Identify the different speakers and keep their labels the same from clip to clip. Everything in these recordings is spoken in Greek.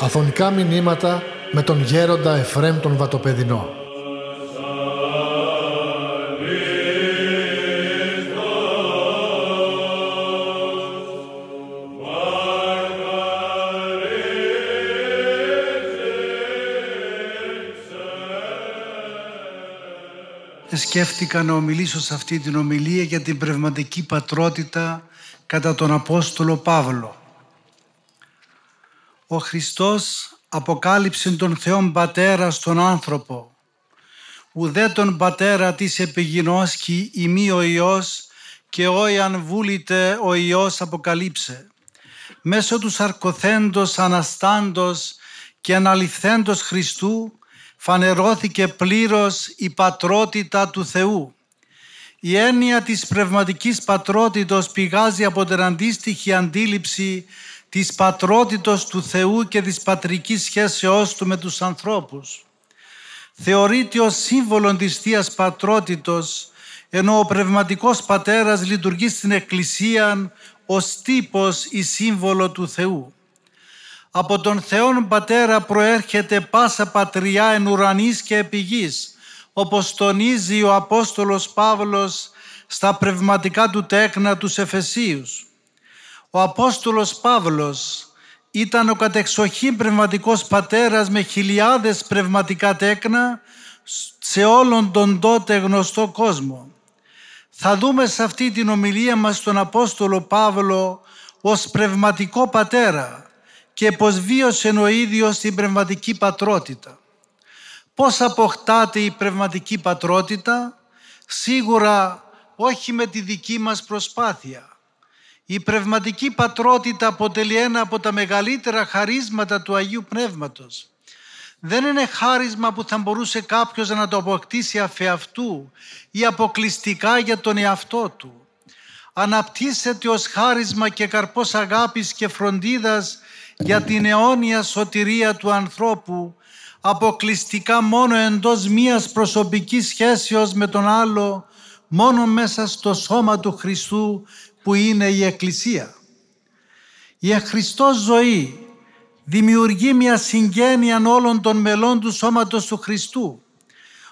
Speaker 1: Αφωνικά μηνύματα με τον γέροντα Εφρέμ τον Βατοπεδινό.
Speaker 2: Σκέφτηκα να ομιλήσω σε αυτή την ομιλία για την πνευματική πατρότητα κατά τον Απόστολο Παύλο. Ο Χριστός αποκάλυψε τον Θεόν Πατέρα στον άνθρωπο. Ουδέ τον Πατέρα της επιγινώσκει ημί ο Υιός και όιαν βούλητε ο Υιός αποκαλύψε. Μέσω του σαρκοθέντος αναστάντος και αναλυθέντος Χριστού φανερώθηκε πλήρως η πατρότητα του Θεού. Η έννοια της πνευματικής πατρότητος πηγάζει από την αντίστοιχη αντίληψη της πατρότητος του Θεού και της πατρικής σχέσεώς Του με τους ανθρώπους. Θεωρείται ως σύμβολο της Θείας Πατρότητος, ενώ ο Πνευματικός Πατέρας λειτουργεί στην Εκκλησία ως τύπος ή σύμβολο του Θεού. Από τον Θεόν Πατέρα προέρχεται πάσα πατριά εν ουρανής και επιγής, όπως τονίζει ο Απόστολος Παύλος στα πνευματικά του τέκνα τους Εφεσίους. Ο Απόστολος Παύλος ήταν ο κατεξοχήν πνευματικός πατέρας με χιλιάδες πνευματικά τέκνα σε όλον τον τότε γνωστό κόσμο. Θα δούμε σε αυτή την ομιλία μας τον Απόστολο Παύλο ως πνευματικό πατέρα και πως βίωσε ο ίδιος την πνευματική πατρότητα. Πώς αποκτάται η πνευματική πατρότητα, σίγουρα όχι με τη δική μας προσπάθεια. Η πνευματική πατρότητα αποτελεί ένα από τα μεγαλύτερα χαρίσματα του Αγίου Πνεύματος. Δεν είναι χάρισμα που θα μπορούσε κάποιος να το αποκτήσει αφεαυτού ή αποκλειστικά για τον εαυτό του. Αναπτύσσεται ως χάρισμα και καρπός αγάπης και φροντίδας για την αιώνια σωτηρία του ανθρώπου αποκλειστικά μόνο εντός μίας προσωπικής σχέσεως με τον άλλο μόνο μέσα στο σώμα του Χριστού που είναι η Εκκλησία. Η εχριστός ζωή δημιουργεί μια συγγένεια όλων των μελών του σώματος του Χριστού.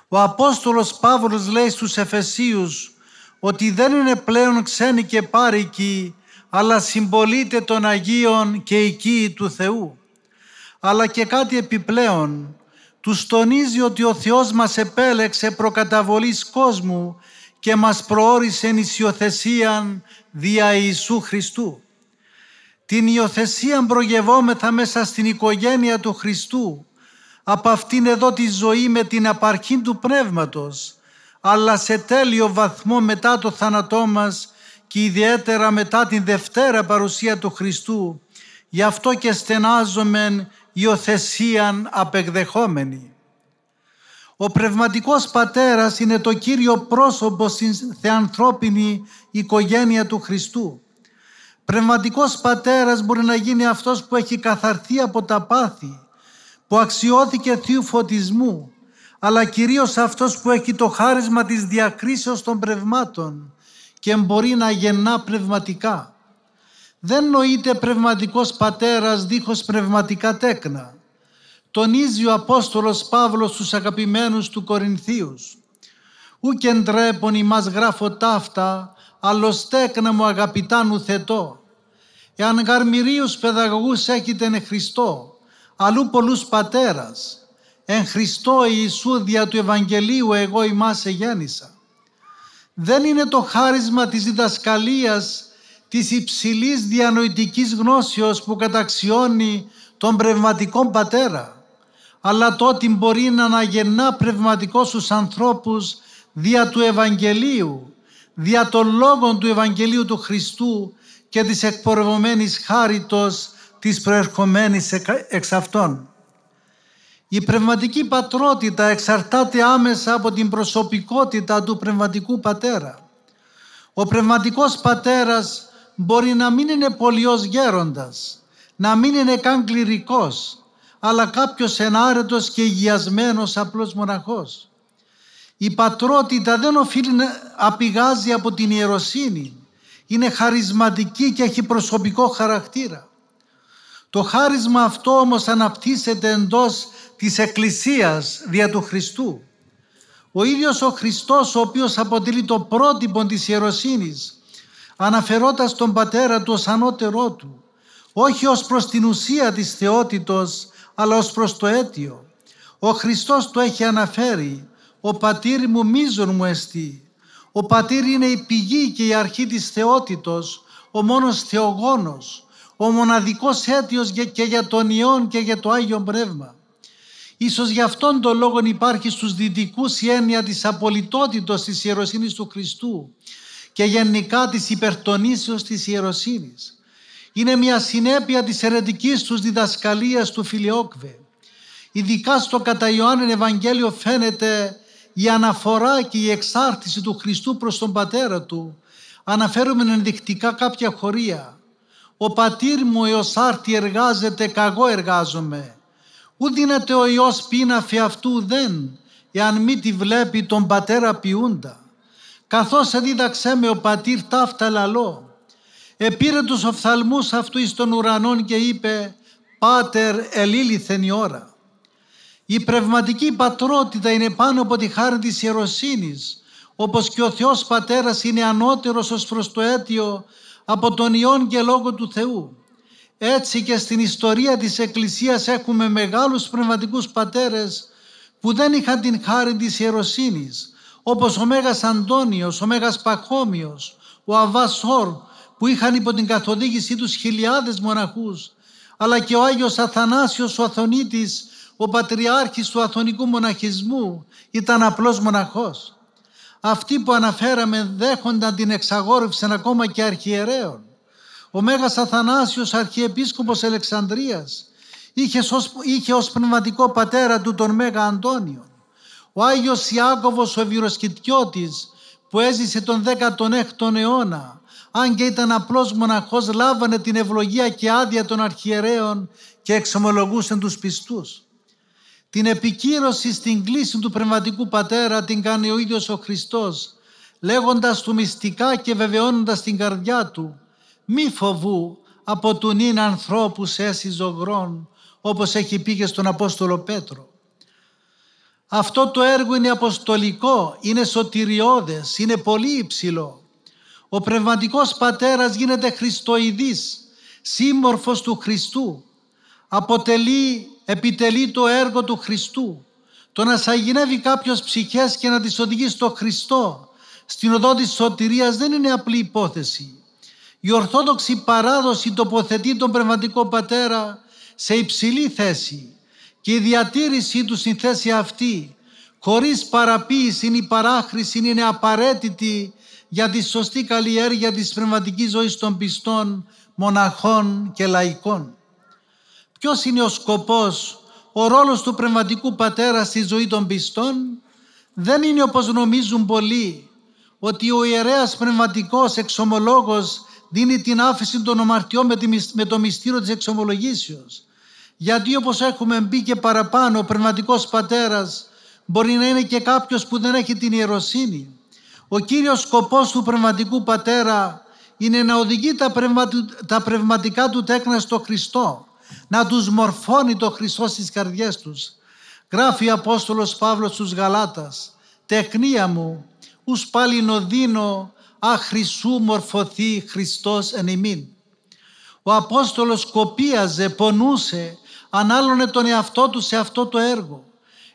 Speaker 2: Ο Απόστολος Παύλος λέει στους Εφεσίους ότι δεν είναι πλέον ξένοι και πάρικοι αλλά συμπολείται των Αγίων και οικοί του Θεού. Αλλά και κάτι επιπλέον, τους τονίζει ότι ο Θεός μας επέλεξε προκαταβολής κόσμου και μας προώρισε νησιοθεσίαν δια Ιησού Χριστού. Την υιοθεσία προγευόμεθα μέσα στην οικογένεια του Χριστού, από αυτήν εδώ τη ζωή με την απαρχή του Πνεύματος, αλλά σε τέλειο βαθμό μετά το θάνατό μας και ιδιαίτερα μετά την Δευτέρα παρουσία του Χριστού, γι' αυτό και στενάζομεν υιοθεσίαν απεκδεχόμενη. Ο Πνευματικός Πατέρας είναι το Κύριο πρόσωπο στην θεανθρώπινη οικογένεια του Χριστού. Πνευματικός Πατέρας μπορεί να γίνει αυτός που έχει καθαρθεί από τα πάθη, που αξιώθηκε θείου φωτισμού, αλλά κυρίως αυτός που έχει το χάρισμα της διακρίσεως των πνευμάτων, και μπορεί να γεννά πνευματικά. Δεν νοείται πνευματικός πατέρας δίχως πνευματικά τέκνα. Τονίζει ο Απόστολος Παύλος στους αγαπημένους του Κορινθίους. «Ου και ντρέπον ημάς γράφω ταύτα, αλλος τέκνα μου αγαπητά νου θετώ. Εάν γαρμυρίους παιδαγωγούς έχετε εν Χριστώ, αλλού πολλούς πατέρας, εν Χριστώ Ιησού δια του Ευαγγελίου εγώ ημάς εγέννησα δεν είναι το χάρισμα της διδασκαλίας της υψηλής διανοητικής γνώσεως που καταξιώνει τον πνευματικό πατέρα, αλλά το ότι μπορεί να αναγεννά πνευματικό στους ανθρώπους δια του Ευαγγελίου, δια των λόγων του Ευαγγελίου του Χριστού και της εκπορευμένης χάριτος της προερχομένης εξ αυτών. Η πνευματική πατρότητα εξαρτάται άμεσα από την προσωπικότητα του πνευματικού πατέρα. Ο πνευματικός πατέρας μπορεί να μην είναι πολιός γέροντας, να μην είναι καν κληρικός, αλλά κάποιος ενάρετος και υγιασμένος απλός μοναχός. Η πατρότητα δεν οφείλει να απηγάζει από την ιεροσύνη, Είναι χαρισματική και έχει προσωπικό χαρακτήρα. Το χάρισμα αυτό όμως αναπτύσσεται εντός της Εκκλησίας δια του Χριστού. Ο ίδιος ο Χριστός ο οποίος αποτελεί το πρότυπο της ιεροσύνης αναφερόταν τον Πατέρα του ως ανώτερό του όχι ως προς την ουσία της θεότητος αλλά ως προς το αίτιο. Ο Χριστός το έχει αναφέρει «Ο πατήρ μου μίζων μου εστί». Ο πατήρ είναι η πηγή και η αρχή της θεότητος, ο μόνος θεογόνος, ο μοναδικός αίτιος και για τον Υιόν και για το Άγιο Πνεύμα. Ίσως γι' αυτόν τον λόγο υπάρχει στους δυτικούς η έννοια της απολυτότητος της ιεροσύνης του Χριστού και γενικά της υπερτονήσεως της ιεροσύνης. Είναι μια συνέπεια της αιρετικής τους διδασκαλίας του Φιλιόκβε. Ειδικά στο κατά Ιωάννη Ευαγγέλιο φαίνεται η αναφορά και η εξάρτηση του Χριστού προς τον Πατέρα Του. Αναφέρουμε ενδεικτικά κάποια χωρία. «Ο πατήρ μου έως άρτη εργάζεται, καγώ εργάζομαι. Ού δίνεται ο Υιός πείναφη αυτού δεν, εάν μη τη βλέπει τον Πατέρα ποιούντα. Καθώς εδίδαξέ με ο πατήρ ταύτα λαλό. Επήρε τους οφθαλμούς αυτού εις των ουρανών και είπε «Πάτερ ελήλυθεν η ώρα». Η πνευματική πατρότητα είναι πάνω από τη χάρη της ιεροσύνης, όπως και ο Θεός Πατέρας είναι ανώτερος ως προς το αίτιο από τον Υιόν και Λόγο του Θεού. Έτσι και στην ιστορία της Εκκλησίας έχουμε μεγάλους πνευματικούς πατέρες που δεν είχαν την χάρη της ιεροσύνης, όπως ο Μέγας Αντώνιος, ο Μέγας Παχώμιος, ο Αβάσορ, που είχαν υπό την καθοδήγησή τους χιλιάδες μοναχούς, αλλά και ο Άγιος Αθανάσιος ο Αθωνίτης, ο Πατριάρχης του Αθωνικού Μοναχισμού, ήταν απλός μοναχός. Αυτοί που αναφέραμε δέχονταν την εξαγόρευση ακόμα και αρχιερέων. Ο Μέγας Αθανάσιος Αρχιεπίσκοπος Αλεξανδρίας είχε ως, είχε ως πνευματικό πατέρα του τον Μέγα Αντώνιο. Ο Άγιος Ιάκωβος ο Ευηροσκητιώτης που έζησε τον 16ο αιώνα αν και ήταν απλός μοναχός λάβανε την ευλογία και άδεια των αρχιερέων και εξομολογούσαν τους πιστούς. Την επικύρωση στην κλίση του πνευματικού πατέρα την κάνει ο ίδιος ο Χριστός λέγοντας του μυστικά και βεβαιώνοντας την καρδιά του μη φοβού από του νυν ανθρώπους έσυ ζωγρών όπως έχει πει και στον Απόστολο Πέτρο. Αυτό το έργο είναι αποστολικό, είναι σωτηριώδες, είναι πολύ υψηλό. Ο πνευματικός πατέρας γίνεται χριστοειδής, σύμμορφος του Χριστού. Αποτελεί, επιτελεί το έργο του Χριστού. Το να σαγηνεύει κάποιος ψυχές και να τις οδηγεί στο Χριστό, στην οδό της σωτηρίας δεν είναι απλή υπόθεση. Η Ορθόδοξη παράδοση τοποθετεί τον πνευματικό πατέρα σε υψηλή θέση και η διατήρησή του στην θέση αυτή χωρίς παραποίηση ή παράχρηση είναι απαραίτητη για τη σωστή καλλιέργεια της πνευματικής ζωής των πιστών, μοναχών και λαϊκών. Ποιος είναι ο σκοπός, ο ρόλος του πνευματικού πατέρα στη ζωή των πιστών; Δεν είναι όπως νομίζουν πολλοί ότι ο ιερέας πνευματικός εξομολόγος δίνει την άφηση των ομαρτιών με το μυστήριο της εξομολογήσεως. Γιατί όπως έχουμε μπει και παραπάνω, ο πνευματικός πατέρας μπορεί να είναι και κάποιος που δεν έχει την ιεροσύνη. Ο κύριος σκοπός του πνευματικού πατέρα είναι να οδηγεί τα, τα πνευματικά του τέκνα στο Χριστό, να τους μορφώνει το Χριστό στις καρδιές τους. Γράφει ο Απόστολος Παύλος στους Γαλάτας «Τεκνία μου, ους πάλι νοδίνω «Α Χριστού μορφωθεί Χριστός εν ημίν». Ο Απόστολος κοπίαζε, πονούσε, ανάλωνε τον εαυτό του σε αυτό το έργο.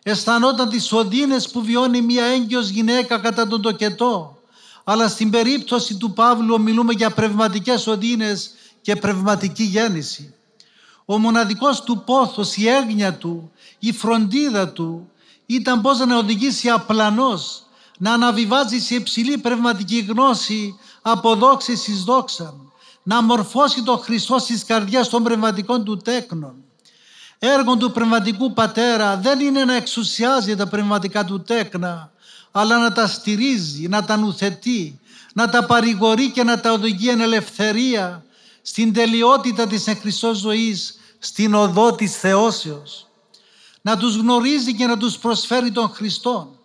Speaker 2: Αισθανόταν τις οδύνες που βιώνει μια έγκυος γυναίκα κατά τον τοκετό. Αλλά στην περίπτωση του Παύλου μιλούμε για πνευματικές οδύνες και πνευματική γέννηση. Ο μοναδικός του πόθος, η έγνοια του, η φροντίδα του ήταν πώς να οδηγήσει απλανός να αναβιβάζει σε υψηλή πνευματική γνώση από δόξη εις δόξαν, να μορφώσει το Χριστό στις καρδιές των πνευματικών του τέκνων. Έργο του πνευματικού πατέρα δεν είναι να εξουσιάζει τα πνευματικά του τέκνα, αλλά να τα στηρίζει, να τα νουθετεί, να τα παρηγορεί και να τα οδηγεί εν ελευθερία στην τελειότητα της εν Χριστός ζωής, στην οδό της θεώσεως. Να τους γνωρίζει και να τους προσφέρει τον Χριστό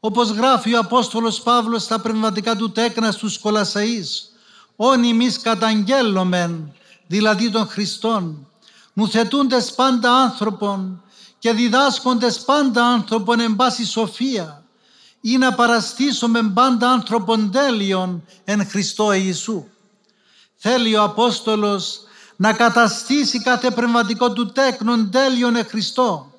Speaker 2: όπως γράφει ο Απόστολος Παύλος στα πνευματικά του τέκνα στους Κολασσαείς, όν ημείς καταγγέλλομεν, δηλαδή των Χριστών, νουθετούντες πάντα άνθρωπον και διδάσκοντες πάντα άνθρωπον εν πάση σοφία, ή να παραστήσουμε πάντα άνθρωπον τέλειον εν Χριστώ Ιησού. Θέλει ο Απόστολος να καταστήσει κάθε πνευματικό του τέκνον τέλειον εν Χριστώ.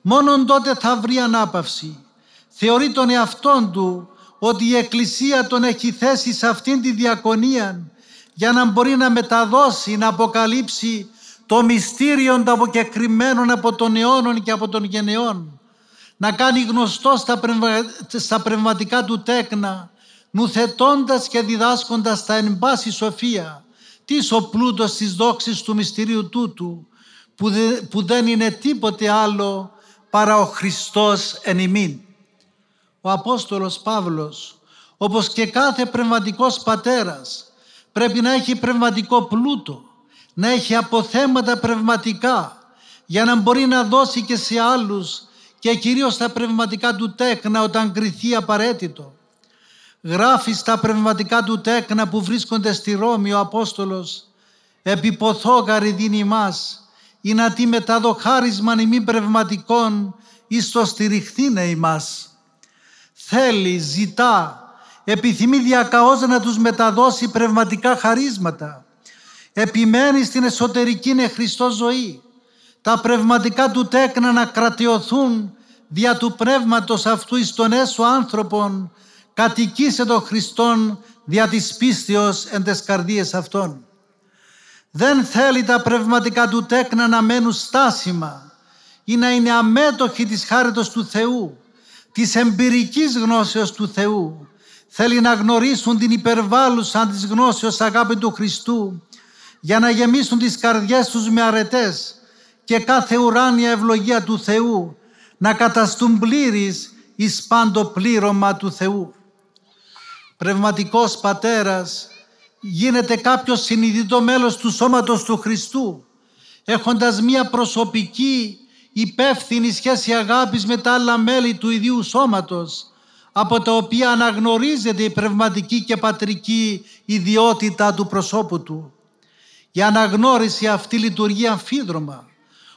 Speaker 2: Μόνον τότε θα βρει ανάπαυση. Θεωρεί τον εαυτόν του ότι η Εκκλησία τον έχει θέσει σε αυτήν τη διακονία για να μπορεί να μεταδώσει, να αποκαλύψει το μυστήριο των αποκεκριμένων από τον αιώνων και από τον γενεών. Να κάνει γνωστό στα, στα πνευματικά του τέκνα, νουθετώντας και διδάσκοντας τα εν πάση σοφία, τι ο πλούτος της δόξης του μυστηρίου τούτου, που, που δεν είναι τίποτε άλλο παρά ο Χριστός εν ημίν ο Απόστολος Παύλος, όπως και κάθε πνευματικός πατέρας, πρέπει να έχει πνευματικό πλούτο, να έχει αποθέματα πνευματικά, για να μπορεί να δώσει και σε άλλους και κυρίως τα πνευματικά του τέκνα όταν κριθεί απαραίτητο. Γράφει στα πνευματικά του τέκνα που βρίσκονται στη Ρώμη ο Απόστολος «Επιποθώ γαριδίνη μας, ή να τη μεταδω χάρισμαν ημί πνευματικών εις το στηριχθήνε ημάς» θέλει, ζητά, επιθυμεί διακαώς να τους μεταδώσει πνευματικά χαρίσματα. Επιμένει στην εσωτερική νεχριστό ζωή. Τα πνευματικά του τέκνα να κρατιωθούν δια του πνεύματος αυτού εις τον έσω άνθρωπον κατοικήσε τον Χριστόν δια της πίστεως εν τες καρδίες αυτών. Δεν θέλει τα πνευματικά του τέκνα να μένουν στάσιμα ή να είναι αμέτωχοι της χάριτος του Θεού της εμπειρικής γνώσεως του Θεού. Θέλει να γνωρίσουν την υπερβάλλουσαν της γνώσεως αγάπη του Χριστού για να γεμίσουν τις καρδιές τους με αρετές και κάθε ουράνια ευλογία του Θεού να καταστούν πλήρης εις πάντο πλήρωμα του Θεού. Πνευματικός πατέρας γίνεται κάποιος συνειδητό μέλος του σώματος του Χριστού έχοντας μία προσωπική υπεύθυνη σχέση αγάπης με τα άλλα μέλη του ιδίου σώματος από τα οποία αναγνωρίζεται η πνευματική και πατρική ιδιότητα του προσώπου του. Η αναγνώριση αυτή λειτουργεί αμφίδρομα,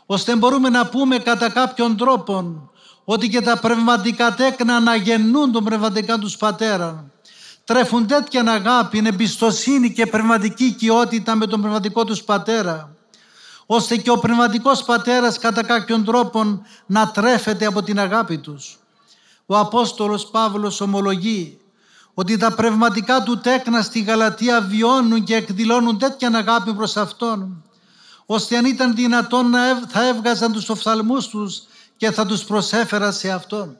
Speaker 2: ώστε μπορούμε να πούμε κατά κάποιον τρόπο ότι και τα πνευματικά τέκνα αναγεννούν τον πνευματικά τους πατέρα. Τρέφουν τέτοια αγάπη, εμπιστοσύνη και πνευματική οικειότητα με τον πνευματικό τους πατέρα ώστε και ο πνευματικός πατέρας κατά κάποιον τρόπο να τρέφεται από την αγάπη τους. Ο Απόστολος Παύλος ομολογεί ότι τα πνευματικά του τέκνα στη Γαλατεία βιώνουν και εκδηλώνουν τέτοια αγάπη προς Αυτόν, ώστε αν ήταν δυνατόν να θα έβγαζαν τους οφθαλμούς τους και θα τους προσέφερα σε Αυτόν.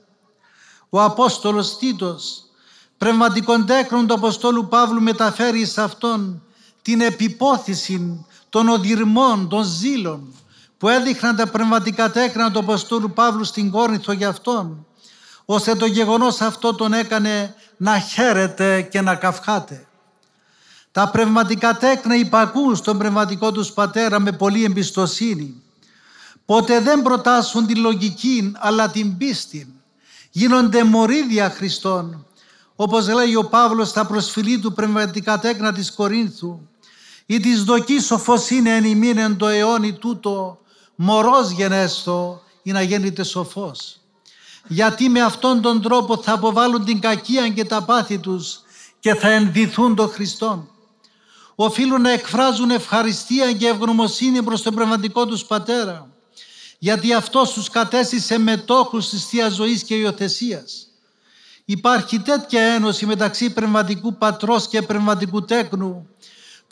Speaker 2: Ο Απόστολος Τίτος, πνευματικών τέκνων του Αποστόλου Παύλου μεταφέρει σε Αυτόν την επιπόθηση των οδυρμών, των ζήλων που έδειχναν τα πνευματικά τέκνα του Αποστόλου Παύλου στην Κόρνηθο για αυτόν, ώστε το γεγονός αυτό τον έκανε να χαίρεται και να καυχάται. Τα πνευματικά τέκνα υπακούν στον πνευματικό τους πατέρα με πολλή εμπιστοσύνη. Ποτέ δεν προτάσουν τη λογική αλλά την πίστη. Γίνονται μορίδια Χριστών. Όπως λέει ο Παύλος στα προσφυλή του πνευματικά τέκνα της Κορίνθου ή της δοκής σοφός είναι εν ημίν εν το αιώνι τούτο μωρός γενέστο ή να γέννηται σοφός. Γιατί με αυτόν τον τρόπο θα αποβάλουν την κακία και τα πάθη τους και θα ενδυθούν τον Χριστόν. Οφείλουν να εκφράζουν ευχαριστία και ευγνωμοσύνη προς τον πνευματικό τους Πατέρα γιατί αυτός τους κατέστησε μετόχους της Θείας Ζωής και Υιοθεσίας. Υπάρχει τέτοια ένωση μεταξύ πνευματικού πατρός και πνευματικού τέκνου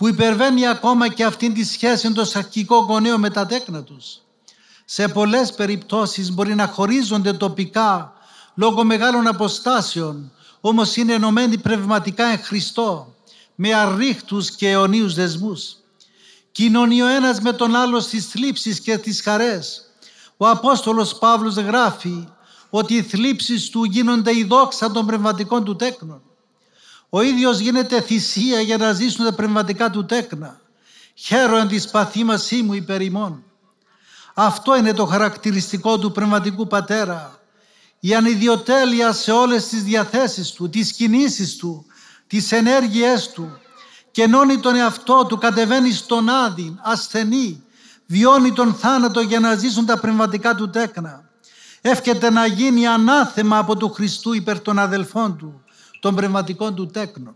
Speaker 2: που υπερβαίνει ακόμα και αυτήν τη σχέση των αρχικών γονέων με τα τέκνα τους. Σε πολλές περιπτώσεις μπορεί να χωρίζονται τοπικά λόγω μεγάλων αποστάσεων, όμως είναι ενωμένοι πνευματικά εν Χριστώ, με αρρίχτους και αιωνίους δεσμούς. Κοινωνεί ο ένας με τον άλλο στις θλίψεις και τις χαρές. Ο Απόστολος Παύλος γράφει ότι οι θλίψεις του γίνονται η δόξα των πνευματικών του τέκνων. Ο ίδιος γίνεται θυσία για να ζήσουν τα πνευματικά του τέκνα. Χαίρον της παθήμασή μου υπέρ ημών. Αυτό είναι το χαρακτηριστικό του πνευματικού πατέρα. Η ανιδιοτέλεια σε όλες τις διαθέσεις του, τις κινήσεις του, τις ενέργειές του κενώνει τον εαυτό του, κατεβαίνει στον άδειν, ασθενή, βιώνει τον θάνατο για να ζήσουν τα πνευματικά του τέκνα. Εύχεται να γίνει ανάθεμα από του Χριστού υπέρ των αδελφών του, των πνευματικών του τέκνων.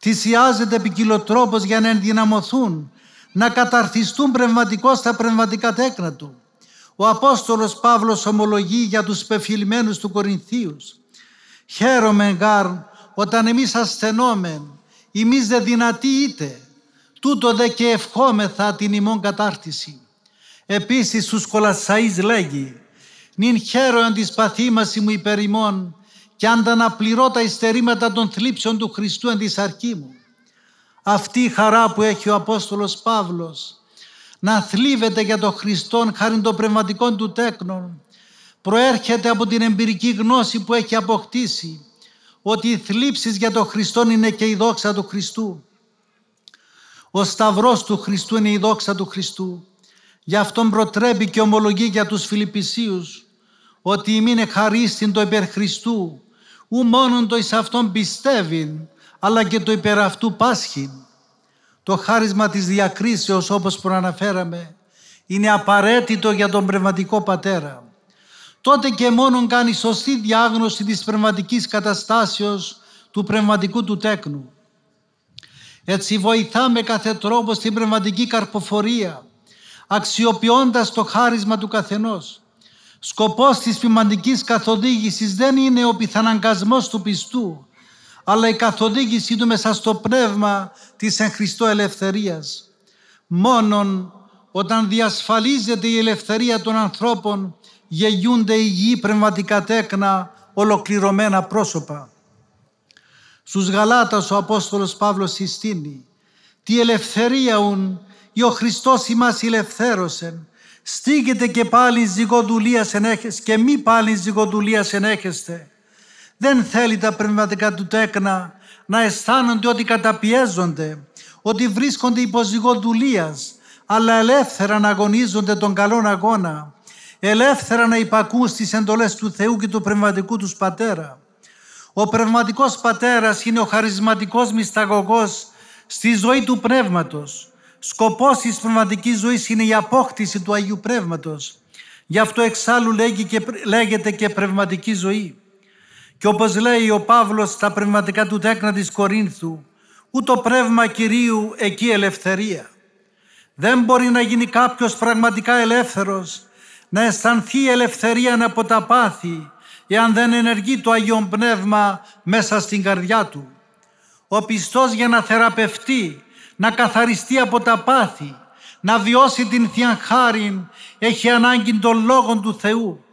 Speaker 2: Θυσιάζεται ποικιλοτρόπως για να ενδυναμωθούν, να καταρθιστούν πνευματικώς τα πνευματικά τέκνα του. Ο Απόστολος Παύλος ομολογεί για τους πεφυλμένους του Κορινθίους. Χαίρομαι γάρ όταν εμείς ασθενόμεν, εμείς δε δυνατοί είτε, τούτο δε και ευχόμεθα την ημών κατάρτιση. Επίσης στους Κολασσαείς λέγει, νυν χαίρον της παθήμαση μου υπέρ ημών και ανταναπληρώ τα υστερήματα των θλίψεων του Χριστού εν της αρκή μου. Αυτή η χαρά που έχει ο Απόστολος Παύλος να θλίβεται για τον Χριστόν χάρη των πνευματικών του τέκνων προέρχεται από την εμπειρική γνώση που έχει αποκτήσει ότι οι θλίψεις για τον Χριστόν είναι και η δόξα του Χριστού. Ο Σταυρός του Χριστού είναι η δόξα του Χριστού. Γι' αυτόν προτρέπει και ομολογεί για τους Φιλιππισίους ότι ημίνε χαρίστην το υπέρ Χριστού ου μόνον το εις αυτόν πιστεύει αλλά και το υπέρ αυτού πάσχει. Το χάρισμα της διακρίσεως όπως προαναφέραμε είναι απαραίτητο για τον πνευματικό πατέρα. Τότε και μόνον κάνει σωστή διάγνωση της πνευματικής καταστάσεως του πνευματικού του τέκνου. Έτσι βοηθά με κάθε τρόπο στην πνευματική καρποφορία, αξιοποιώντας το χάρισμα του καθενός. Σκοπός της πνευματικής καθοδήγησης δεν είναι ο πιθαναγκασμός του πιστού, αλλά η καθοδήγησή του μέσα στο πνεύμα της εν Χριστώ ελευθερίας. Μόνον όταν διασφαλίζεται η ελευθερία των ανθρώπων γεννιούνται υγιή πνευματικά τέκνα, ολοκληρωμένα πρόσωπα. Στους Γαλάτας ο Απόστολος Παύλος συστήνει «Τι ελευθερία ουν, ή ο Χριστός ημάς ελευθέρωσεν, στήγεται και πάλι ζυγοδουλία ενέχεστε και μη πάλι ζυγοδουλία ενέχεστε. Δεν θέλει τα πνευματικά του τέκνα να αισθάνονται ότι καταπιέζονται, ότι βρίσκονται υπό ζυγοδουλίας, αλλά ελεύθερα να αγωνίζονται τον καλόν αγώνα, ελεύθερα να υπακούν στις εντολές του Θεού και του πνευματικού τους πατέρα. Ο πνευματικός πατέρας είναι ο χαρισματικός μυσταγωγός στη ζωή του πνεύματος. Σκοπός της πνευματικής ζωής είναι η απόκτηση του Αγίου Πνεύματος. Γι' αυτό εξάλλου λέγεται και πνευματική ζωή. Και όπως λέει ο Παύλος στα πνευματικά του τέκνα της Κορίνθου, ούτω πνεύμα Κυρίου εκεί ελευθερία. Δεν μπορεί να γίνει κάποιος πραγματικά ελεύθερος, να αισθανθεί η ελευθερία από τα πάθη, εάν δεν ενεργεί το Αγίον Πνεύμα μέσα στην καρδιά του. Ο πιστός για να θεραπευτεί, να καθαριστεί από τα πάθη, να βιώσει την Θεία Χάριν, έχει ανάγκη των Λόγων του Θεού.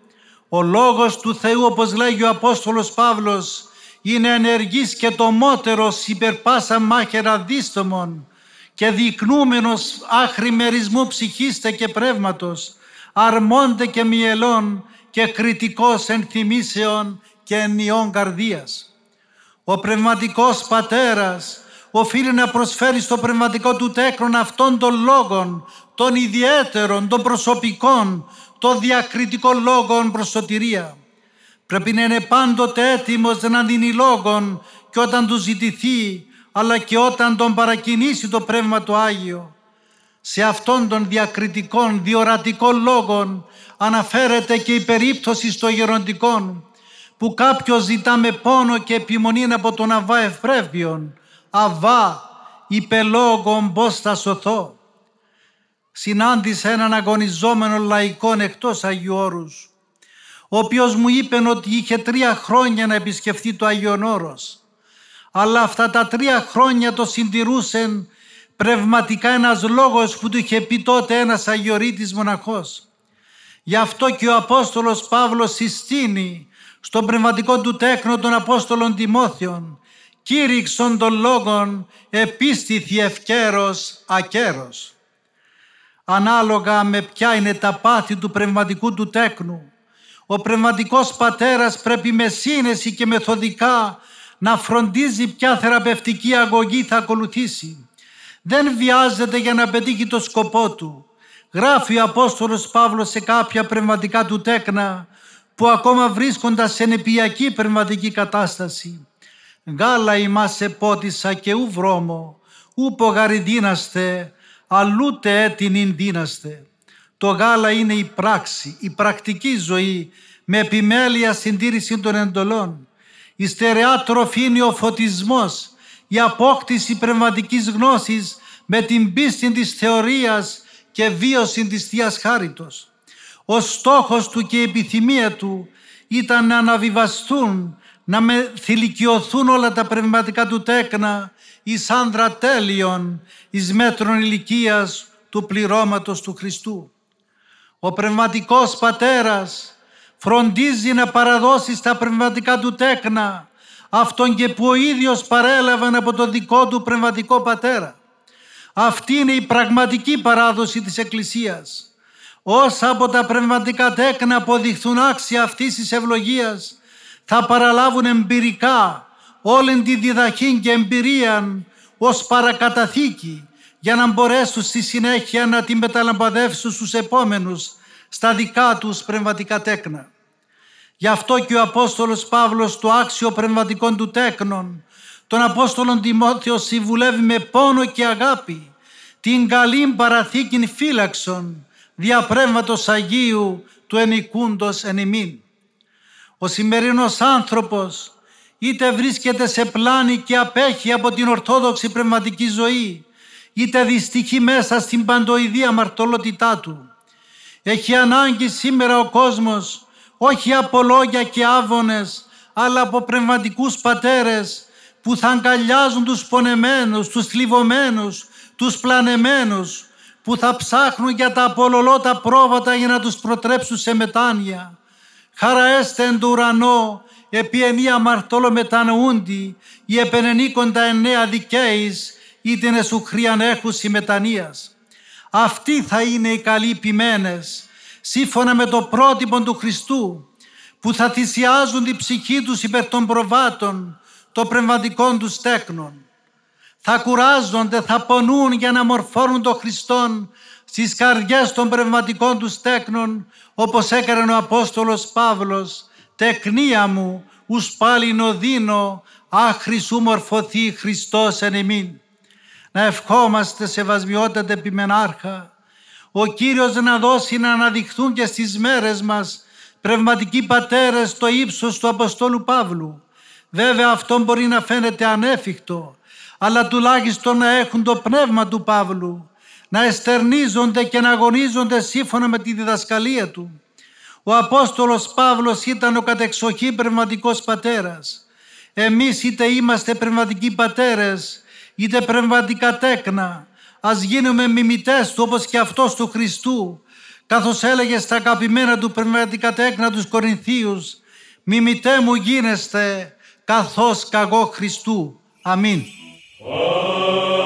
Speaker 2: Ο Λόγος του Θεού, όπως λέγει ο Απόστολος Παύλος, είναι ενεργής και τομότερος υπερ πάσα μάχερα δίστομων και δεικνούμενος άχρημερισμού ψυχίστε και πνεύματος, αρμόντε και μυελών και κριτικός ενθυμίσεων και ενιών καρδίας. Ο πνευματικός πατέρας οφείλει να προσφέρει στο πνευματικό του τέκνον αυτών των λόγων, των ιδιαίτερων, των προσωπικών, των διακριτικών λόγων προς σωτηρία. Πρέπει να είναι πάντοτε έτοιμος να δίνει λόγων και όταν του ζητηθεί, αλλά και όταν τον παρακινήσει το Πνεύμα του Άγιο. Σε αυτών των διακριτικών, διορατικών λόγων αναφέρεται και η περίπτωση στο γεροντικών που κάποιος ζητά με πόνο και επιμονή από τον Αβά Ευπρέπειον «Αβά, υπελόγων πώς θα σωθώ». Συνάντησα έναν αγωνιζόμενο λαϊκό εκτός Αγίου Όρους, ο οποίος μου είπε ότι είχε τρία χρόνια να επισκεφθεί το Άγιον Όρος. Αλλά αυτά τα τρία χρόνια το συντηρούσε πνευματικά ένας λόγος που του είχε πει τότε ένας Αγιορείτης μοναχός. Γι' αυτό και ο Απόστολος Παύλος συστήνει στον πνευματικό του τέκνο των Απόστολων Τιμόθεων κήρυξον των λόγων επίστηθη ευκαίρος ακέρος. Ανάλογα με ποια είναι τα πάθη του πνευματικού του τέκνου, ο πνευματικός πατέρας πρέπει με σύνεση και μεθοδικά να φροντίζει ποια θεραπευτική αγωγή θα ακολουθήσει. Δεν βιάζεται για να πετύχει το σκοπό του. Γράφει ο Απόστολος Παύλος σε κάποια πνευματικά του τέκνα που ακόμα βρίσκονταν σε νεπιακή πνευματική κατάσταση. Γάλα ημάς επότισα και ου βρώμο, ου πογαριδίναστε, αλλούτε έτεινην δίναστε. Το γάλα είναι η πράξη, η πρακτική ζωή με επιμέλεια συντήρηση των εντολών. Η στερεά τροφή είναι ο φωτισμός, η απόκτηση πνευματικής γνώσης με την πίστη της θεωρίας και βίωση της Θείας Χάριτος. Ο στόχος του και η επιθυμία του ήταν να αναβιβαστούν, να με θηλυκιωθούν όλα τα πνευματικά του τέκνα εις άνδρα τέλειων, εις μέτρων ηλικίας του πληρώματος του Χριστού. Ο πνευματικός πατέρας φροντίζει να παραδώσει στα πνευματικά του τέκνα αυτόν και που ο ίδιος παρέλαβε από το δικό του πνευματικό πατέρα. Αυτή είναι η πραγματική παράδοση της Εκκλησίας. Όσα από τα πνευματικά τέκνα αποδειχθούν άξια αυτής της ευλογίας θα παραλάβουν εμπειρικά όλη τη διδαχή και εμπειρία ως παρακαταθήκη για να μπορέσουν στη συνέχεια να την μεταλαμπαδεύσουν στους επόμενους στα δικά τους πνευματικά τέκνα. Γι' αυτό και ο Απόστολος Παύλος του άξιο πνευματικών του τέκνων τον Απόστολον Τιμόθεος συμβουλεύει με πόνο και αγάπη την καλή παραθήκην φύλαξον δια πνεύματος Αγίου του ενικούντος εν ημίν. Ο σημερινός άνθρωπος είτε βρίσκεται σε πλάνη και απέχει από την ορθόδοξη πνευματική ζωή είτε δυστυχεί μέσα στην παντοειδή αμαρτωλότητά του. Έχει ανάγκη σήμερα ο κόσμος όχι από λόγια και άβονες αλλά από πνευματικούς πατέρες που θα αγκαλιάζουν τους πονεμένους, τους θλιβωμένους, τους πλανεμένους που θα ψάχνουν για τα απολολότα πρόβατα για να τους προτρέψουν σε μετάνοια. Χαραέστε εν του ουρανό, επί ενία μαρτώλο μετανοούντι, οι επενενίκοντα εννέα δικαίης, ήτινε σου χριανέχουσι μετανοίας. Αυτοί θα είναι οι καλοί ποιμένες, σύμφωνα με το πρότυπο του Χριστού, που θα θυσιάζουν την ψυχή τους υπέρ των προβάτων, των πνευματικών τους τέκνων θα κουράζονται, θα πονούν για να μορφώνουν τον Χριστόν στις καρδιές των πνευματικών τους τέκνων όπως έκανε ο Απόστολος Παύλος «Τεκνία μου, ους πάλι νοδίνω, άχρη σου μορφωθεί Χριστός εν εμήν». Να ευχόμαστε σεβασμιότατε επιμενάρχα, ο Κύριος να δώσει να αναδειχθούν και στις μέρες μας πνευματικοί πατέρες στο ύψος του Αποστόλου Παύλου. Βέβαια αυτό μπορεί να φαίνεται ανέφικτο, αλλά τουλάχιστον να έχουν το πνεύμα του Παύλου, να εστερνίζονται και να αγωνίζονται σύμφωνα με τη διδασκαλία του. Ο Απόστολος Παύλος ήταν ο κατεξοχή πνευματικός πατέρας. Εμείς είτε είμαστε πνευματικοί πατέρες, είτε πνευματικά τέκνα, ας γίνουμε μιμητές του όπως και αυτός του Χριστού, καθώς έλεγε στα αγαπημένα του πνευματικά τέκνα τους Κορινθίους, «Μιμητέ μου γίνεστε καθώς καγώ Χριστού». Αμήν. Amen.